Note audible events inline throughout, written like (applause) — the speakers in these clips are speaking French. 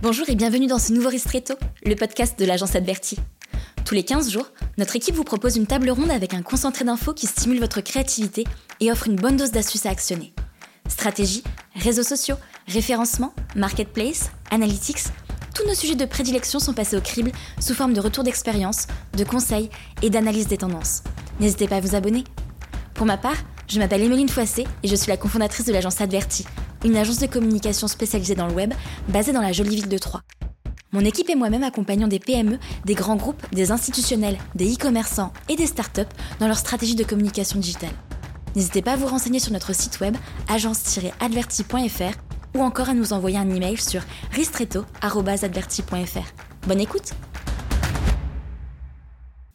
Bonjour et bienvenue dans ce nouveau Ristretto, le podcast de l'agence Adverti. Tous les 15 jours, notre équipe vous propose une table ronde avec un concentré d'infos qui stimule votre créativité et offre une bonne dose d'astuces à actionner. Stratégie, réseaux sociaux, référencement, marketplace, analytics, tous nos sujets de prédilection sont passés au crible sous forme de retours d'expérience, de conseils et d'analyse des tendances. N'hésitez pas à vous abonner. Pour ma part, je m'appelle Emeline Foissé et je suis la cofondatrice de l'agence Adverti, une agence de communication spécialisée dans le web basée dans la jolie ville de Troyes. Mon équipe et moi-même accompagnons des PME, des grands groupes, des institutionnels, des e-commerçants et des startups dans leur stratégie de communication digitale. N'hésitez pas à vous renseigner sur notre site web agence-adverti.fr ou encore à nous envoyer un email sur ristretto.adverti.fr. Bonne écoute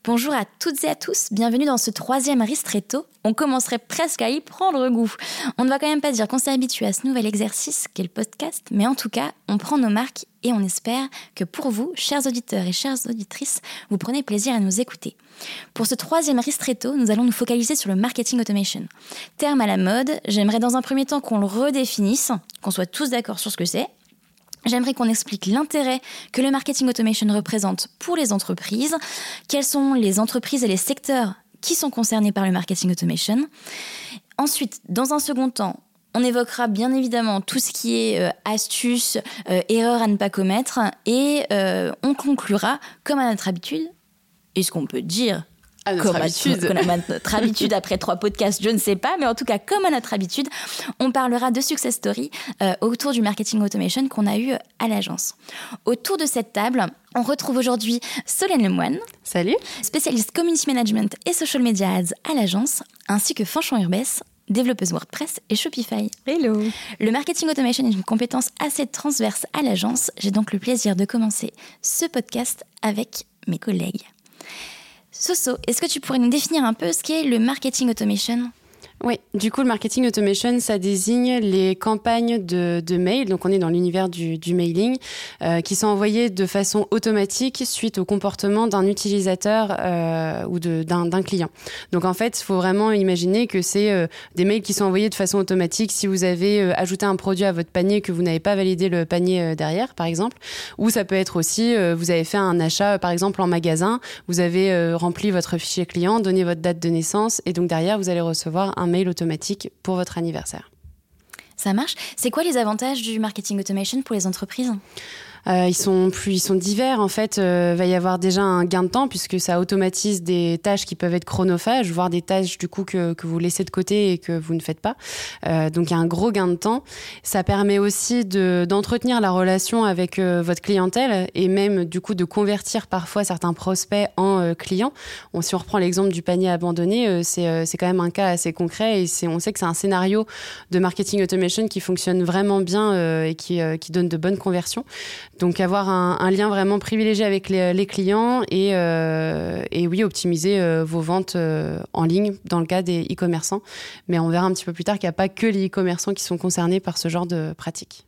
Bonjour à toutes et à tous, bienvenue dans ce troisième ristretto. On commencerait presque à y prendre goût. On ne va quand même pas dire qu'on s'est habitué à ce nouvel exercice qu'est le podcast, mais en tout cas, on prend nos marques et on espère que pour vous, chers auditeurs et chères auditrices, vous prenez plaisir à nous écouter. Pour ce troisième ristretto, nous allons nous focaliser sur le marketing automation. Terme à la mode, j'aimerais dans un premier temps qu'on le redéfinisse, qu'on soit tous d'accord sur ce que c'est, J'aimerais qu'on explique l'intérêt que le marketing automation représente pour les entreprises, quelles sont les entreprises et les secteurs qui sont concernés par le marketing automation. Ensuite, dans un second temps, on évoquera bien évidemment tout ce qui est euh, astuces, euh, erreurs à ne pas commettre, et euh, on conclura, comme à notre habitude, est-ce qu'on peut dire à notre habitude. notre (laughs) habitude après trois podcasts, je ne sais pas, mais en tout cas, comme à notre habitude, on parlera de success story euh, autour du marketing automation qu'on a eu à l'agence. Autour de cette table, on retrouve aujourd'hui Solène Lemoine. Salut. Spécialiste community management et social media ads à l'agence, ainsi que Fanchon Urbès, développeuse WordPress et Shopify. Hello. Le marketing automation est une compétence assez transverse à l'agence. J'ai donc le plaisir de commencer ce podcast avec mes collègues. Soso, est-ce que tu pourrais nous définir un peu ce qu'est le marketing automation? Oui, du coup, le marketing automation, ça désigne les campagnes de, de mail, donc on est dans l'univers du, mailing, euh, qui sont envoyées de façon automatique suite au comportement d'un utilisateur euh, ou d'un client. Donc en fait, il faut vraiment imaginer que c'est euh, des mails qui sont envoyés de façon automatique si vous avez euh, ajouté un produit à votre panier que vous n'avez pas validé le panier derrière, par exemple. Ou ça peut être aussi, vous avez fait un achat, par exemple, en magasin, vous avez rempli votre fichier client, donné votre date de naissance, et donc derrière, vous allez recevoir un mail automatique pour votre anniversaire. Ça marche. C'est quoi les avantages du marketing automation pour les entreprises? Euh, ils sont plus, ils sont divers. En fait, euh, va y avoir déjà un gain de temps puisque ça automatise des tâches qui peuvent être chronophages, voire des tâches du coup que, que vous laissez de côté et que vous ne faites pas. Euh, donc il y a un gros gain de temps. Ça permet aussi de d'entretenir la relation avec euh, votre clientèle et même du coup de convertir parfois certains prospects en euh, clients. On, si on reprend l'exemple du panier abandonné, euh, c'est c'est quand même un cas assez concret et on sait que c'est un scénario de marketing automation qui fonctionne vraiment bien et qui qui donne de bonnes conversions. Donc avoir un, lien vraiment privilégié avec les, clients et, euh, et, oui, optimiser euh, vos ventes euh, en ligne dans le cas des e-commerçants. Mais on verra un petit peu plus tard qu'il n'y a pas que les e-commerçants qui sont concernés par ce genre de pratiques.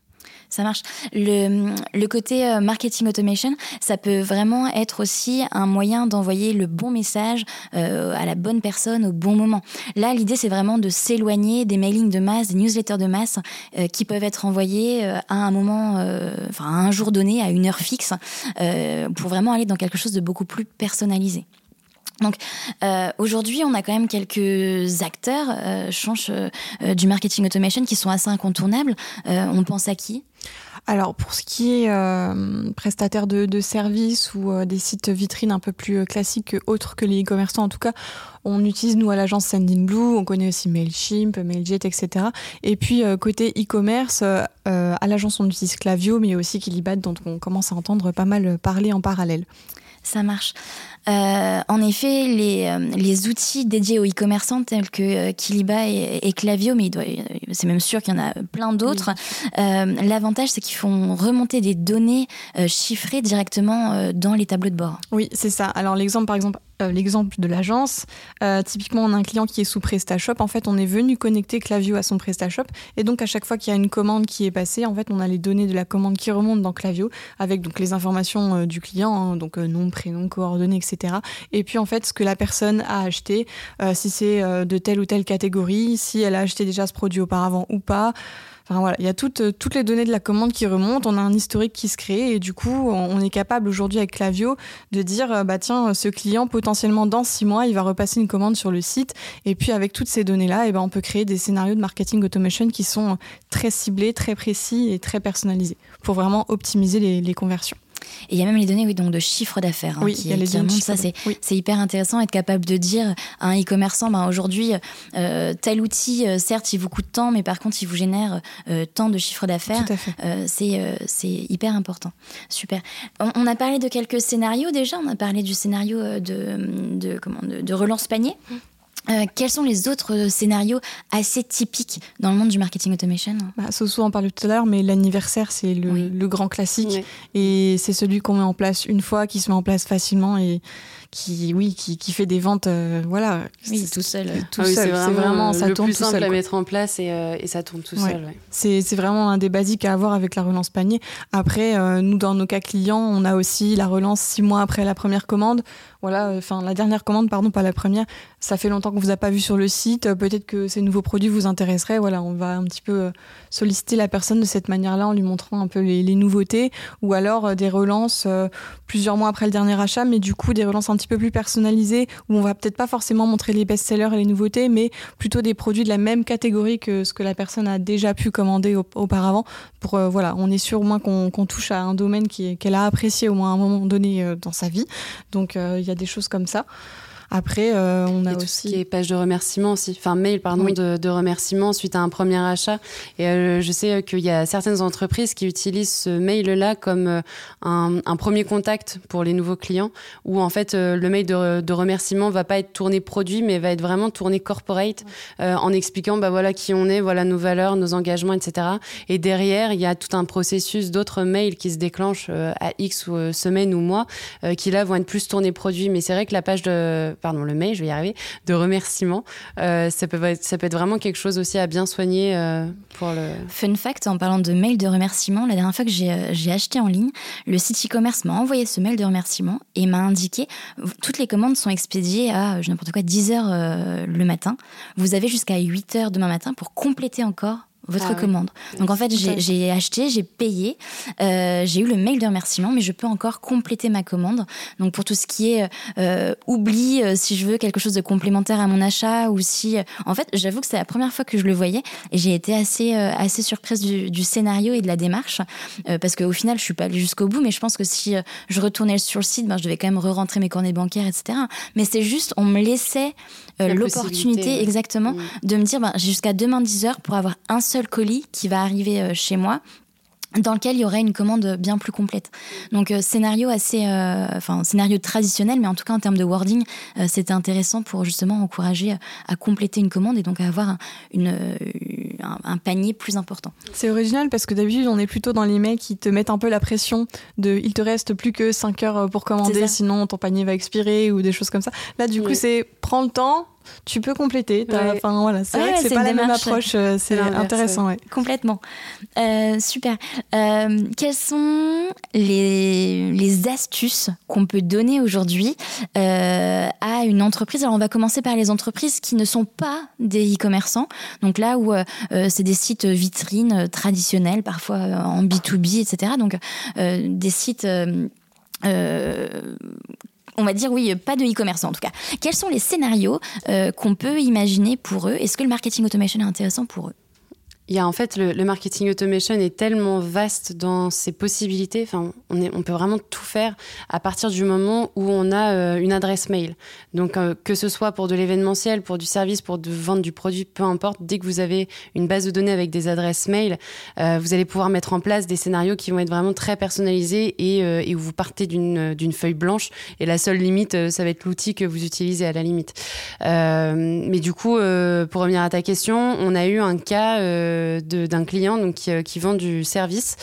Ça marche. Le, côté euh, marketing automation, ça peut vraiment être aussi un moyen d'envoyer le bon message euh, à la bonne personne au bon moment. Là, l'idée, c'est vraiment de s'éloigner des mailings de masse, des newsletters de masse euh, qui peuvent être envoyés à un moment, enfin, à un jour donné, à une heure fixe, pour vraiment aller dans quelque chose de beaucoup plus personnalisé. Donc aujourd'hui, on a quand même quelques acteurs, euh, change du marketing automation qui sont assez incontournables. On pense à qui? Alors pour ce qui est euh, prestataire de, services ou euh, des sites vitrines un peu plus classiques autres que les e-commerçants en tout cas, on utilise nous à l'agence Sendinblue, on connaît aussi Mailchimp, Mailjet, etc. Et puis euh, côté e-commerce, à l'agence on utilise Clavio, mais aussi Kilibat dont on commence à entendre pas mal parler en parallèle. Ça marche. Euh, en effet, les, euh, les outils dédiés aux e-commerçants tels que euh, Kiliba et, et Clavio, mais c'est même sûr qu'il y en a plein d'autres. Oui. Euh, L'avantage, c'est qu'ils font remonter des données chiffrées directement dans les tableaux de bord. Oui, c'est ça. Alors l'exemple, par exemple, euh, l'exemple de l'agence, euh, typiquement on a un client qui est sous PrestaShop, en fait on est venu connecter Clavio à son PrestaShop et donc à chaque fois qu'il y a une commande qui est passée, en fait on a les données de la commande qui remontent dans Clavio avec donc les informations euh, du client, hein, donc nom, prénom, coordonnées, etc. Et puis en fait ce que la personne a acheté, euh, si c'est euh, de telle ou telle catégorie, si elle a acheté déjà ce produit auparavant ou pas. Enfin voilà, il y a toutes, toutes les données de la commande qui remontent, on a un historique qui se crée et du coup, on est capable aujourd'hui avec Clavio de dire bah tiens, ce client potentiellement dans six mois, il va repasser une commande sur le site. Et puis avec toutes ces données-là, eh ben, on peut créer des scénarios de marketing automation qui sont très ciblés, très précis et très personnalisés pour vraiment optimiser les conversions. Et il y a même les données oui, donc de chiffre d'affaires hein, qui, qui Ça, c'est hyper intéressant, être capable de dire à un e-commerçant, ben, aujourd'hui, euh, tel outil, euh, certes, il vous coûte tant, mais par contre, il vous génère euh, tant de chiffre d'affaires. c'est hyper important. Super. On, a parlé de quelques scénarios déjà. On a parlé du scénario de, de, comment, de relance panier. Mmh. Euh, quels sont les autres scénarios assez typiques dans le monde du marketing automation? Bah, Soso en parlait tout à l'heure, mais l'anniversaire, c'est le, grand classique. Et c'est celui qu'on met en place une fois, qui se met en place facilement. Et qui, oui, qui, qui fait des ventes, euh, voilà. Oui, tout seul. Tout ah seul. C'est vraiment, ça le tourne plus simple à mettre en place et, euh, et ça tourne tout seul. C'est vraiment un des basiques à avoir avec la relance panier. Après, euh, nous, dans nos cas clients, on a aussi la relance six mois après la première commande. Voilà, enfin, la dernière commande, pardon, pas la première. Ça fait longtemps qu'on vous a pas vu sur le site. Peut-être que ces nouveaux produits vous intéresseraient. Voilà, on va un petit peu solliciter la personne de cette manière-là en lui montrant un peu les, les nouveautés ou alors des relances plusieurs mois après le dernier achat, mais du coup, des relances un petit peu plus personnalisé où on va peut-être pas forcément montrer les best-sellers et les nouveautés, mais plutôt des produits de la même catégorie que ce que la personne a déjà pu commander auparavant. Pour euh, voilà, on est sûr au moins qu'on touche à un domaine qu'elle a apprécié au moins à un moment donné euh, dans sa vie. Donc euh, il y a des choses comme ça. Après, euh, on a et aussi. Ce qui est page de remerciement aussi, enfin mail, pardon, de, de, remerciement suite à un premier achat. Et euh, je sais qu'il y a certaines entreprises qui utilisent ce mail-là comme euh, un, un, premier contact pour les nouveaux clients, où en fait le mail de, de, remerciement va pas être tourné produit, mais va être vraiment tourné corporate, en expliquant bah voilà qui on est, voilà nos valeurs, nos engagements, etc. Et derrière, il y a tout un processus d'autres mails qui se déclenchent à X ou semaines ou mois, qui là vont être plus tournés produits. Mais c'est vrai que la page de pardon, le mail, je vais y arriver, de remerciements. Euh, ça, peut être, vraiment quelque chose aussi à bien soigner euh, pour le. Fun fact, en parlant de mail de remerciements, la dernière fois que j'ai euh, acheté en ligne, le site e-commerce m'a envoyé ce mail de remerciement et m'a indiqué toutes les commandes sont expédiées à, je n'importe quoi, 10 heures le matin. Vous avez jusqu'à 8 heures demain matin pour compléter encore votre ah commande. Donc en fait, j'ai acheté, j'ai payé, euh, j'ai eu le mail de remerciement, mais je peux encore compléter ma commande. Donc pour tout ce qui est euh, oubli, euh, si je veux quelque chose de complémentaire à mon achat, ou si, en fait, j'avoue que c'est la première fois que je le voyais, et j'ai été assez assez surprise du, du, scénario et de la démarche, parce qu'au final, je suis pas allée jusqu'au bout, mais je pense que si je retournais sur le site, ben, je devais quand même re-rentrer mes coordonnées bancaires, etc. Mais c'est juste, on me laissait l'opportunité exactement mm. de me dire, ben, j'ai jusqu'à demain 10 heures pour avoir un seul seul colis qui va arriver euh, chez moi dans lequel il y aurait une commande bien plus complète. Donc euh, scénario assez, euh, enfin scénario traditionnel, mais en tout cas en termes de wording, c'était intéressant pour justement encourager à compléter une commande et donc à avoir un, une, un, panier plus important. C'est original parce que d'habitude on est plutôt dans les mails qui te mettent un peu la pression de il te reste plus que 5 heures pour commander, sinon ton panier va expirer ou des choses comme ça. Là du coup c'est prends le temps, tu peux compléter. Enfin voilà, c'est vrai que c'est pas la même approche, euh, c'est intéressant. Complètement. Euh, super. Euh, quelles sont les, les astuces qu'on peut donner aujourd'hui à une entreprise? Alors on va commencer par les entreprises qui ne sont pas des e-commerçants. Donc là où c'est des sites vitrines traditionnels, parfois en B2B, etc. Donc des sites on va dire oui, pas de e-commerce en tout cas. Quels sont les scénarios euh, qu'on peut imaginer pour eux? Est-ce que le marketing automation est intéressant pour eux? Il y a en fait le, marketing automation est tellement vaste dans ses possibilités. Enfin, on, est, on peut vraiment tout faire à partir du moment où on a euh, une adresse mail. Donc, euh, que ce soit pour de l'événementiel, pour du service, pour de vendre du produit, peu importe. Dès que vous avez une base de données avec des adresses mail, euh, vous allez pouvoir mettre en place des scénarios qui vont être vraiment très personnalisés et, et où vous partez d'une feuille blanche. Et la seule limite, ça va être l'outil que vous utilisez à la limite. mais du coup, pour revenir à ta question, on a eu un cas d'un client donc, qui, euh, qui, vend du service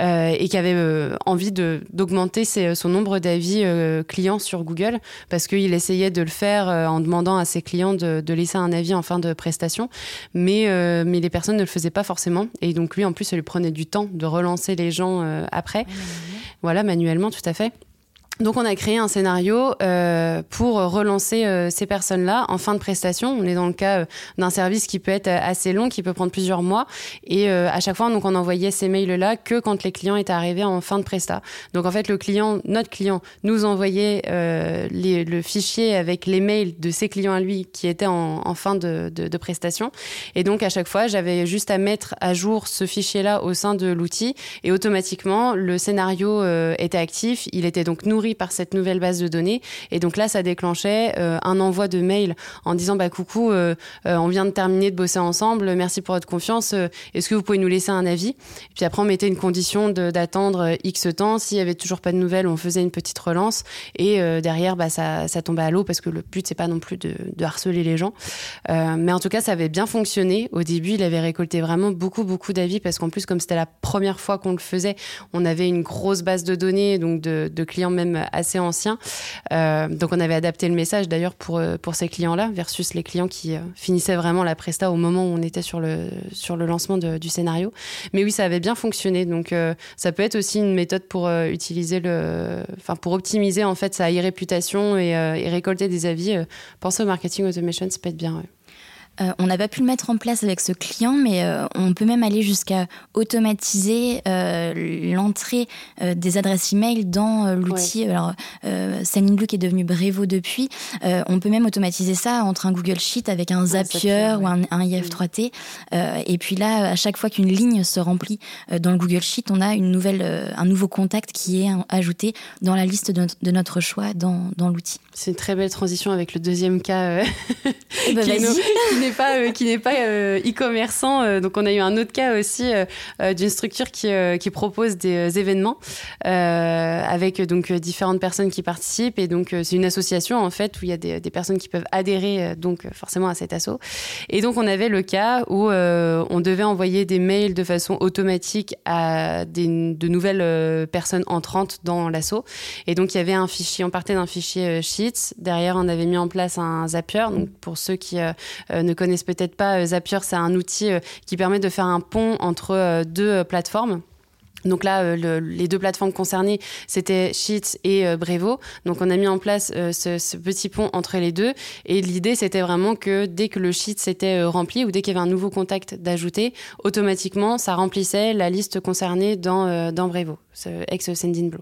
euh, et qui avait euh, envie d'augmenter son nombre d'avis clients sur Google parce qu'il essayait de le faire en demandant à ses clients de, de, laisser un avis en fin de prestation. Mais, mais les personnes ne le faisaient pas forcément. Et donc lui, en plus, ça lui prenait du temps de relancer les gens après. Voilà, manuellement, tout à fait. Donc on a créé un scénario euh, pour relancer euh, ces personnes-là en fin de prestation. On est dans le cas euh, d'un service qui peut être assez long, qui peut prendre plusieurs mois. Et à chaque fois, donc on envoyait ces mails-là que quand les clients étaient arrivés en fin de prestat. Donc en fait, le client, notre client, nous envoyait le fichier avec les mails de ses clients à lui qui étaient en, fin de, de, de, prestation. Et donc à chaque fois, j'avais juste à mettre à jour ce fichier-là au sein de l'outil et automatiquement le scénario était actif. Il était donc nourri par cette nouvelle base de données. Et donc là, ça déclenchait euh, un envoi de mail en disant bah coucou, euh, euh, on vient de terminer de bosser ensemble, merci pour votre confiance. Est-ce que vous pouvez nous laisser un avis? Et Puis après, on mettait une condition d'attendre X temps. S'il y avait toujours pas de nouvelles, on faisait une petite relance. Et derrière, bah, ça, ça tombait à l'eau parce que le but c'est pas non plus de, harceler les gens. mais en tout cas, ça avait bien fonctionné. Au début, il avait récolté vraiment beaucoup beaucoup d'avis parce qu'en plus, comme c'était la première fois qu'on le faisait, on avait une grosse base de données donc de clients même assez ancien. Euh, donc on avait adapté le message d'ailleurs pour, euh, pour ces clients-là versus les clients qui euh, finissaient vraiment la presta au moment où on était sur le, sur le lancement du scénario. Mais oui, ça avait bien fonctionné. Donc ça peut être aussi une méthode pour utiliser le, enfin pour optimiser en fait sa e-réputation et, récolter des avis. pensez au marketing automation, ça peut être bien. Euh, on n'a pas pu le mettre en place avec ce client, mais euh, on peut même aller jusqu'à automatiser euh, l'entrée des adresses email dans l'outil. Alors, Sendinblue qui est devenu Brevo depuis, on peut même automatiser ça entre un Google Sheet avec un Zapier ou un, IF3T. et puis là, à chaque fois qu'une ligne se remplit dans le Google Sheet, on a une nouvelle, un nouveau contact qui est ajouté dans la liste de, notre choix dans, l'outil. C'est une très belle transition avec le deuxième cas eh ben, (laughs) qui, euh, qui n'est pas euh, e-commerçant. Euh, donc on a eu un autre cas aussi d'une structure qui, qui propose des événements avec donc différentes personnes qui participent et donc c'est une association en fait où il y a des, des personnes qui peuvent adhérer donc forcément à cet assaut. Et donc on avait le cas où on devait envoyer des mails de façon automatique à des, de nouvelles personnes entrantes dans l'assaut. Et donc il y avait un fichier, on partait d'un fichier Sheets. Derrière on avait mis en place un Zapier. Donc pour ceux qui ne connaissent peut-être pas, euh, Zapier, c'est un outil euh, qui permet de faire un pont entre euh, deux plateformes. Donc là, les deux plateformes concernées, c'était Sheets et Brevo. Donc on a mis en place ce, petit pont entre les deux. Et l'idée, c'était vraiment que dès que le Sheet s'était rempli ou dès qu'il y avait un nouveau contact d'ajouter, automatiquement, ça remplissait la liste concernée dans, dans Brevo ex Sendinblue.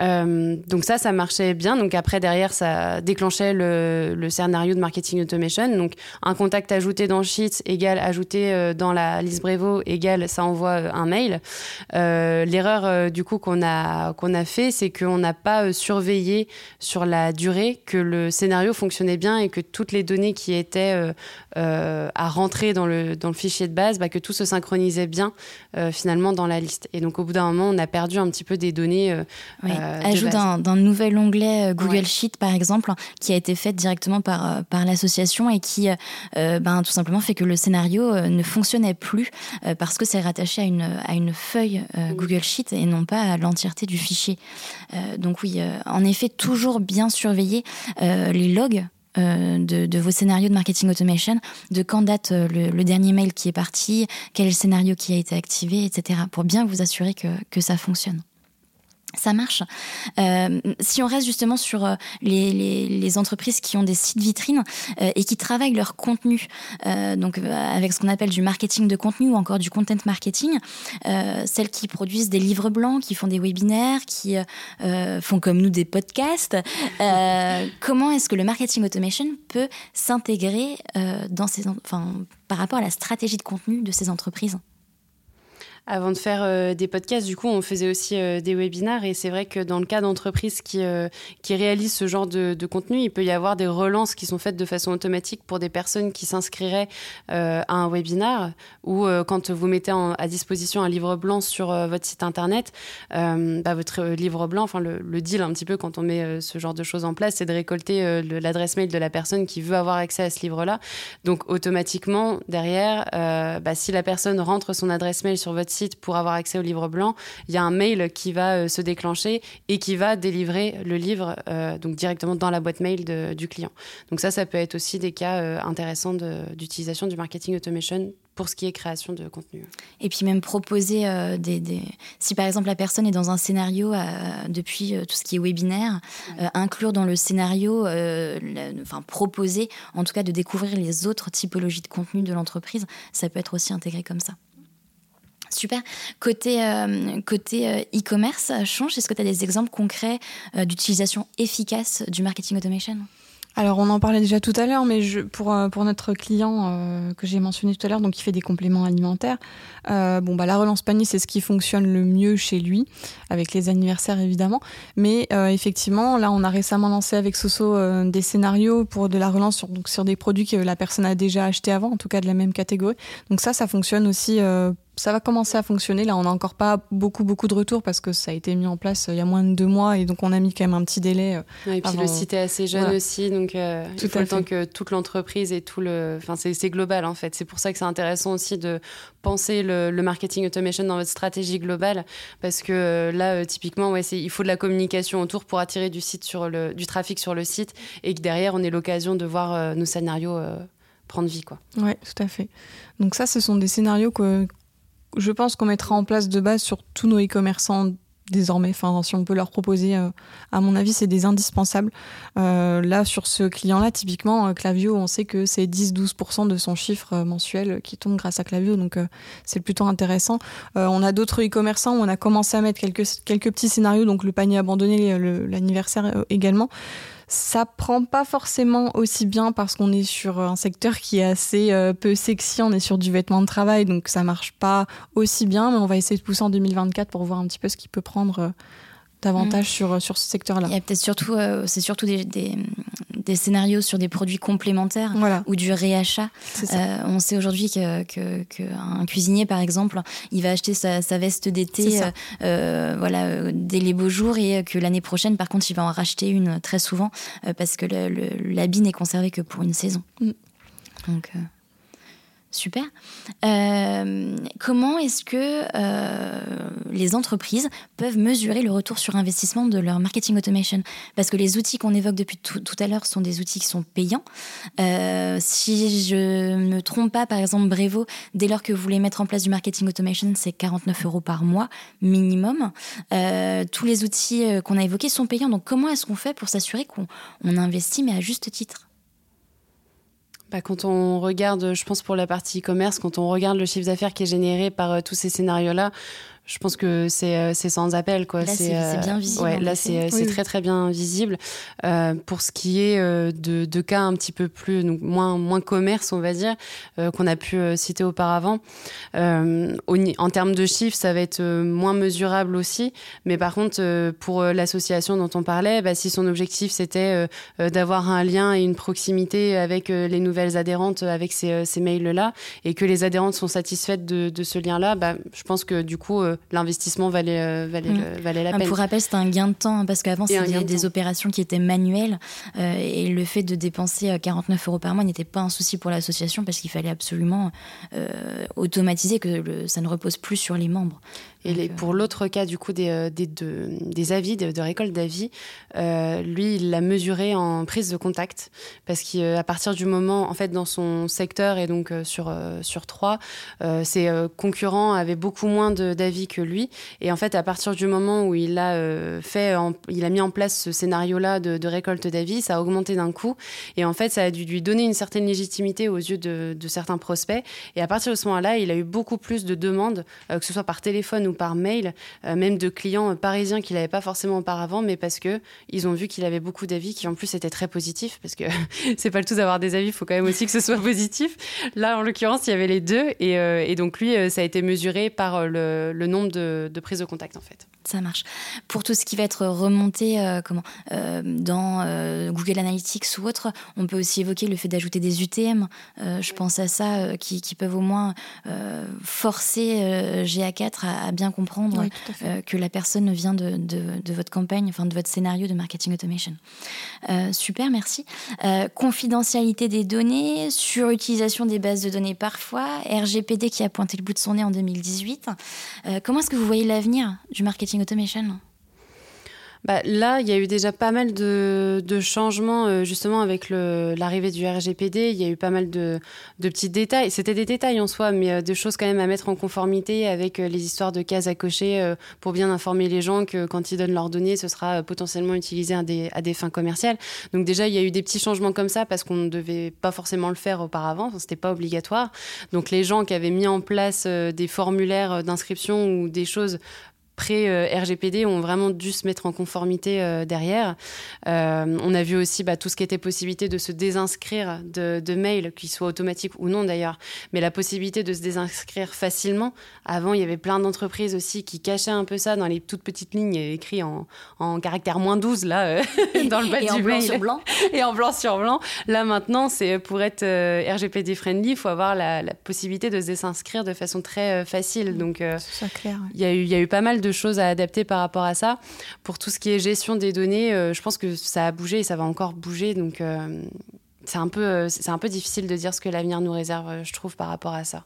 Euh, donc ça, ça marchait bien. Donc après, derrière, ça déclenchait le, scénario de marketing automation. Donc un contact ajouté dans Sheets égale ajouté euh, dans la liste Brevo égale ça envoie euh, un mail. Euh, L'erreur euh, du coup qu'on a qu'on a fait, c'est qu'on n'a pas surveillé sur la durée que le scénario fonctionnait bien et que toutes les données qui étaient à rentrer dans le dans le fichier de base, bah, que tout se synchronisait bien finalement dans la liste. Et donc au bout d'un moment, on a perdu un petit peu des données. Euh, euh Ajout d'un nouvel onglet euh, Google Sheet, par exemple, qui a été fait directement par, euh, par l'association et qui, ben, tout simplement, fait que le scénario ne fonctionnait plus parce que c'est rattaché à une, à une feuille. Google Sheet et non pas à l'entièreté du fichier. donc oui, en effet, toujours bien surveiller les logs de, vos scénarios de marketing automation, de quand date le, dernier mail qui est parti, quel scénario qui a été activé, etc., pour bien vous assurer que, que ça fonctionne. Ça marche. Euh, si on reste justement sur euh, les, les, les, entreprises qui ont des sites vitrines euh, et qui travaillent leur contenu, euh, donc euh, avec ce qu'on appelle du marketing de contenu ou encore du content marketing, celles qui produisent des livres blancs, qui font des webinaires, qui font comme nous des podcasts, (laughs) comment est-ce que le marketing automation peut s'intégrer dans ces, enfin, par rapport à la stratégie de contenu de ces entreprises? Avant de faire euh, des podcasts, du coup, on faisait aussi euh, des webinaires. Et c'est vrai que dans le cas d'entreprises qui, euh, réalisent ce genre de, contenu, il peut y avoir des relances qui sont faites de façon automatique pour des personnes qui s'inscriraient à un webinaire ou quand vous mettez à disposition un livre blanc sur votre site internet, bah, votre livre blanc, enfin le, le, deal un petit peu quand on met ce genre de choses en place, c'est de récolter l'adresse mail de la personne qui veut avoir accès à ce livre-là. Donc automatiquement, derrière, bah, si la personne rentre son adresse mail sur votre site, pour avoir accès au livre blanc, il y a un mail qui va euh, se déclencher et qui va délivrer le livre euh, donc directement dans la boîte mail de, du client. Donc ça, ça peut être aussi des cas euh, intéressants d'utilisation du marketing automation pour ce qui est création de contenu. Et puis même proposer des, des, Si par exemple la personne est dans un scénario depuis tout ce qui est webinaire, inclure dans le scénario, enfin proposer en tout cas de découvrir les autres typologies de contenu de l'entreprise, ça peut être aussi intégré comme ça. Super. Côté, euh, côté euh, e-commerce, change, est-ce que tu as des exemples concrets euh, d'utilisation efficace du marketing automation? Alors, on en parlait déjà tout à l'heure, mais pour, pour notre client que j'ai mentionné tout à l'heure, donc qui fait des compléments alimentaires, bon, bah, la relance panier, c'est ce qui fonctionne le mieux chez lui, avec les anniversaires évidemment. Mais effectivement, là, on a récemment lancé avec Soso des scénarios pour de la relance sur, donc, sur des produits que la personne a déjà acheté avant, en tout cas de la même catégorie. Donc ça, ça fonctionne aussi ça va commencer à fonctionner. Là, on n'a encore pas beaucoup, beaucoup de retours parce que ça a été mis en place euh, il y a moins de deux mois et donc on a mis quand même un petit délai. Euh, et puis le site est assez jeune aussi, donc euh, il faut le temps que toute l'entreprise et tout le. Enfin, c'est global en fait. C'est pour ça que c'est intéressant aussi de penser le, marketing automation dans votre stratégie globale parce que là, typiquement, ouais, il faut de la communication autour pour attirer du, site sur le, du trafic sur le site et que derrière, on ait l'occasion de voir nos scénarios prendre vie. Quoi. Oui, tout à fait. Donc ça, ce sont des scénarios que, je pense qu'on mettra en place de base sur tous nos e-commerçants désormais. Enfin, si on peut leur proposer, euh, à mon avis, c'est des indispensables. Euh, là, sur ce client-là, typiquement, euh, Clavio, on sait que c'est 10-12% de son chiffre mensuel qui tombe grâce à Clavio, donc c'est plutôt intéressant. on a d'autres e-commerçants où on a commencé à mettre quelques, quelques petits scénarios, donc le panier abandonné, l'anniversaire également ça prend pas forcément aussi bien parce qu'on est sur un secteur qui est assez euh, peu sexy, on est sur du vêtement de travail, donc ça marche pas aussi bien, mais on va essayer de pousser en 2024 pour voir un petit peu ce qui peut prendre euh, davantage sur, sur ce secteur-là. Il y a peut-être surtout, euh, c'est surtout des, des, scénarios sur des produits complémentaires ou du réachat. Euh, on sait aujourd'hui qu'un que, que cuisinier, par exemple, il va acheter sa, sa veste d'été euh, voilà, dès les beaux jours et que l'année prochaine, par contre, il va en racheter une très souvent parce que l'habit n'est conservé que pour une saison. Mm. Donc. Super. Euh, comment est-ce que euh, les entreprises peuvent mesurer le retour sur investissement de leur marketing automation Parce que les outils qu'on évoque depuis tout, à l'heure sont des outils qui sont payants. Euh, si je ne me trompe pas, par exemple, Brevo, dès lors que vous voulez mettre en place du marketing automation, c'est 49 euros par mois minimum. tous les outils qu'on a évoqués sont payants. Donc comment est-ce qu'on fait pour s'assurer qu'on investit, mais à juste titre? Bah, quand on regarde, je pense pour la partie e-commerce, quand on regarde le chiffre d'affaires qui est généré par euh, tous ces scénarios-là, je pense que c'est euh, sans appel quoi. Là c'est euh, bien visible ouais, là c'est très très bien visible. Euh, pour ce qui est de, de, cas un petit peu plus donc moins moins commerce on va dire qu'on a pu citer auparavant. En termes de chiffres ça va être moins mesurable aussi. Mais par contre pour l'association dont on parlait bah, si son objectif c'était d'avoir un lien et une proximité avec les nouvelles adhérentes avec ces, ces mails là et que les adhérentes sont satisfaites de, de ce lien là bah, je pense que du coup l'investissement valait, euh, valait, mm. valait, la ah, peine. Pour rappel, c'était un gain de temps, hein, parce qu'avant, c'était des, opérations qui étaient manuelles, euh, et le fait de dépenser 49 euh, euros par mois n'était pas un souci pour l'association, parce qu'il fallait absolument automatiser, que ça ne repose plus sur les membres. Et pour l'autre cas, du coup, des, des, des avis, de, récolte d'avis, lui, il l'a mesuré en prise de contact, parce qu'à partir du moment, en fait, dans son secteur, et donc sur, sur trois, ses concurrents avaient beaucoup moins d'avis que lui. Et en fait, à partir du moment où il a euh, fait, il a mis en place ce scénario-là de, récolte d'avis, ça a augmenté d'un coup. Et en fait, ça a dû lui donner une certaine légitimité aux yeux de, certains prospects. Et à partir de ce moment-là, il a eu beaucoup plus de demandes, euh, que ce soit par téléphone ou par mail, euh, même de clients parisiens qu'il n'avait pas forcément auparavant, mais parce que ils ont vu qu'il avait beaucoup d'avis qui en plus étaient très positifs, parce que (laughs) c'est pas le tout d'avoir des avis, il faut quand même aussi que ce soit (laughs) positif. Là, en l'occurrence, il y avait les deux, et, et donc lui, ça a été mesuré par le, le nombre de, de prises de contact en fait ça marche. Pour tout ce qui va être remonté euh, comment, euh, dans euh, Google Analytics ou autre, on peut aussi évoquer le fait d'ajouter des UTM. je pense à ça, qui, qui, peuvent au moins forcer GA4 à, bien comprendre que la personne vient de, de, de, votre campagne, enfin de votre scénario de marketing automation. super, merci. confidentialité des données, surutilisation des bases de données parfois, RGPD qui a pointé le bout de son nez en 2018. comment est-ce que vous voyez l'avenir du marketing automation bah, Là, il y a eu déjà pas mal de, changements, euh, justement, avec l'arrivée du RGPD. Il y a eu pas mal de, petits détails. C'était des détails en soi, mais euh, de choses quand même à mettre en conformité avec euh, les histoires de cases à cocher pour bien informer les gens que quand ils donnent leurs données, ce sera potentiellement utilisé à des, à des fins commerciales. Donc déjà, il y a eu des petits changements comme ça parce qu'on ne devait pas forcément le faire auparavant. Enfin, C'était pas obligatoire. Donc les gens qui avaient mis en place des formulaires d'inscription ou des choses pré-RGPD ont vraiment dû se mettre en conformité euh, derrière. Euh, on a vu aussi bah, tout ce qui était possibilité de se désinscrire de, de mails, qu'ils soient automatiques ou non d'ailleurs, mais la possibilité de se désinscrire facilement. Avant, il y avait plein d'entreprises aussi qui cachaient un peu ça dans les toutes petites lignes écrites en, en caractère moins 12 là, euh, (laughs) dans le bas et du en blanc sur blanc. (laughs) et en blanc sur blanc. Là maintenant, c'est pour être RGPD friendly, il faut avoir la, la, possibilité de se désinscrire de façon très facile. Donc, il y, y, a eu pas mal de choses à adapter par rapport à ça. Pour tout ce qui est gestion des données, euh, je pense que ça a bougé et ça va encore bouger. Donc, euh, c'est un, peu, euh, un peu difficile de dire ce que l'avenir nous réserve, je trouve, par rapport à ça.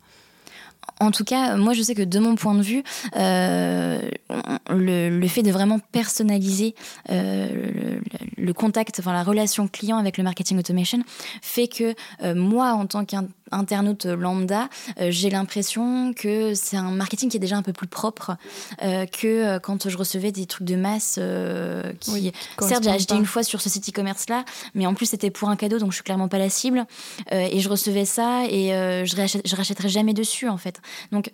En tout cas, moi je sais que de mon point de vue, le, fait de vraiment personnaliser le, contact, enfin la relation client avec le marketing automation, fait que moi en tant qu'internaute lambda, euh, j'ai l'impression que c'est un marketing qui est déjà un peu plus propre euh, que quand je recevais des trucs de masse qui, oui, certes j'ai acheté une fois sur ce site e-commerce là, mais en plus c'était pour un cadeau donc je suis clairement pas la cible et je recevais ça et je, rachète, je rachèterai jamais dessus en fait. Donc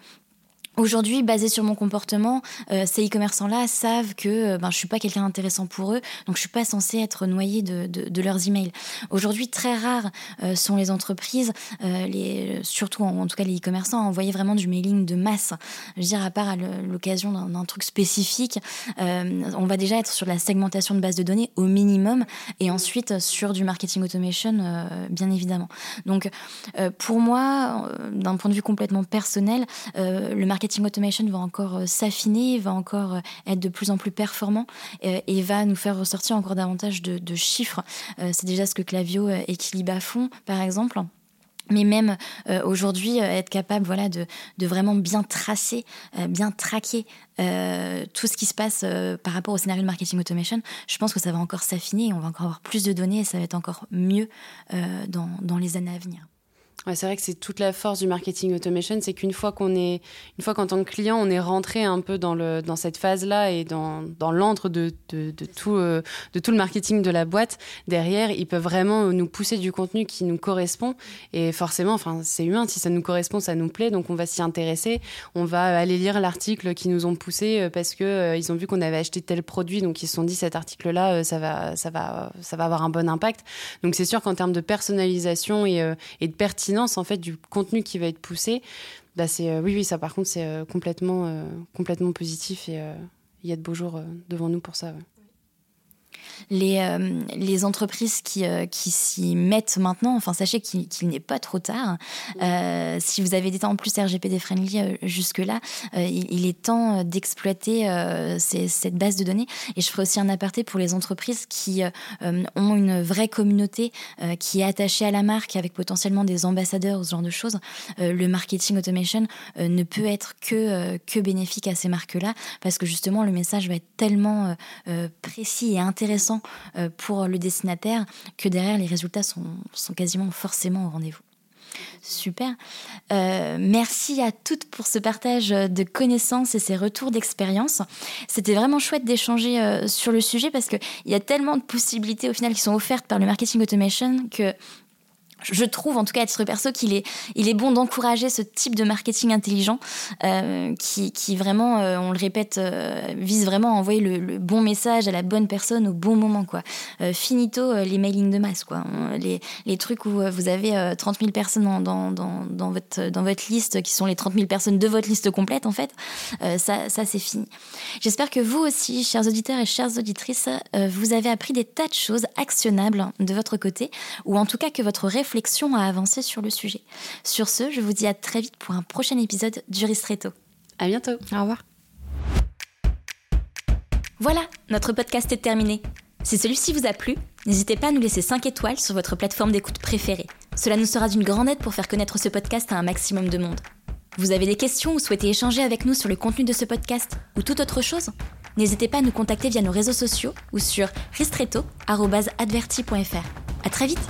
Aujourd'hui, basé sur mon comportement, euh, ces e-commerçants-là savent que euh, ben, je suis pas quelqu'un d'intéressant pour eux, donc je suis pas censée être noyée de, de, de leurs emails. Aujourd'hui, très rares euh, sont les entreprises, euh, les, surtout en, en, tout cas les e-commerçants, à envoyer vraiment du mailing de masse. Je veux dire, à part à l'occasion d'un truc spécifique, on va déjà être sur la segmentation de base de données au minimum, et ensuite sur du marketing automation, bien évidemment. Donc, pour moi, d'un point de vue complètement personnel, le marketing marketing automation va encore euh, s'affiner, va encore euh, être de plus en plus performant euh, et va nous faire ressortir encore davantage de, chiffres. C'est déjà ce que Clavio et Kiliba font, par exemple mais même aujourd'hui être capable voilà de, vraiment bien tracer bien traquer tout ce qui se passe par rapport au scénario de marketing automation je pense que ça va encore s'affiner on va encore avoir plus de données et ça va être encore mieux dans les années à venir C'est vrai que c'est toute la force du marketing automation, c'est qu'une fois qu'on est, une fois qu'en tant que client, on est rentré un peu dans le, dans cette phase-là et dans, dans l'antre de, de, tout, euh, de tout le marketing de la boîte. Derrière, ils peuvent vraiment nous pousser du contenu qui nous correspond et forcément, enfin, c'est humain. Si ça nous correspond, ça nous plaît, donc on va s'y intéresser. On va aller lire l'article qui nous ont poussé euh, parce que euh, ils ont vu qu'on avait acheté tel produit, donc ils se sont dit cet article-là, ça va, ça va, ça va avoir un bon impact. Donc c'est sûr qu'en termes de personnalisation et de pertinence en fait du contenu qui va être poussé, bah c'est euh, oui oui ça par contre c'est euh, complètement euh, complètement positif et il y a de beaux jours devant nous pour ça. Les, euh, les entreprises qui, euh, qui s'y mettent maintenant, enfin sachez qu'il qu n'est pas trop tard. Euh, si vous avez des temps en plus RGPD friendly euh, jusque-là, il, il, est temps d'exploiter cette base de données. Et je ferai aussi un aparté pour les entreprises qui ont une vraie communauté qui est attachée à la marque avec potentiellement des ambassadeurs ou ce genre de choses. le marketing automation ne peut être que, que bénéfique à ces marques-là parce que justement le message va être tellement précis et intéressant euh, pour le destinataire que derrière les résultats sont, sont quasiment forcément au rendez-vous. Super. Euh, merci à toutes pour ce partage de connaissances et ces retours d'expérience. C'était vraiment chouette d'échanger euh, sur le sujet parce qu'il y a tellement de possibilités au final qui sont offertes par le marketing automation que je trouve en tout cas à titre perso qu'il est il est bon d'encourager ce type de marketing intelligent euh, qui, qui vraiment euh, on le répète euh, vise vraiment à envoyer le, bon message à la bonne personne au bon moment quoi. Finito les mailings de masse quoi. Les, les trucs où vous avez 30 000 personnes dans, dans, dans, dans, votre dans votre liste qui sont les 30 000 personnes de votre liste complète en fait ça, ça c'est fini. J'espère que vous aussi chers auditeurs et chères auditrices vous avez appris des tas de choses actionnables de votre côté ou en tout cas que votre réflexion réflexion à avancer sur le sujet. Sur ce, je vous dis à très vite pour un prochain épisode du Ristretto. À bientôt. Au revoir. Voilà, notre podcast est terminé. Si celui-ci vous a plu, n'hésitez pas à nous laisser 5 étoiles sur votre plateforme d'écoute préférée. Cela nous sera d'une grande aide pour faire connaître ce podcast à un maximum de monde. Vous avez des questions ou souhaitez échanger avec nous sur le contenu de ce podcast ou toute autre chose N'hésitez pas à nous contacter via nos réseaux sociaux ou sur ristretto.adverti.fr. À très vite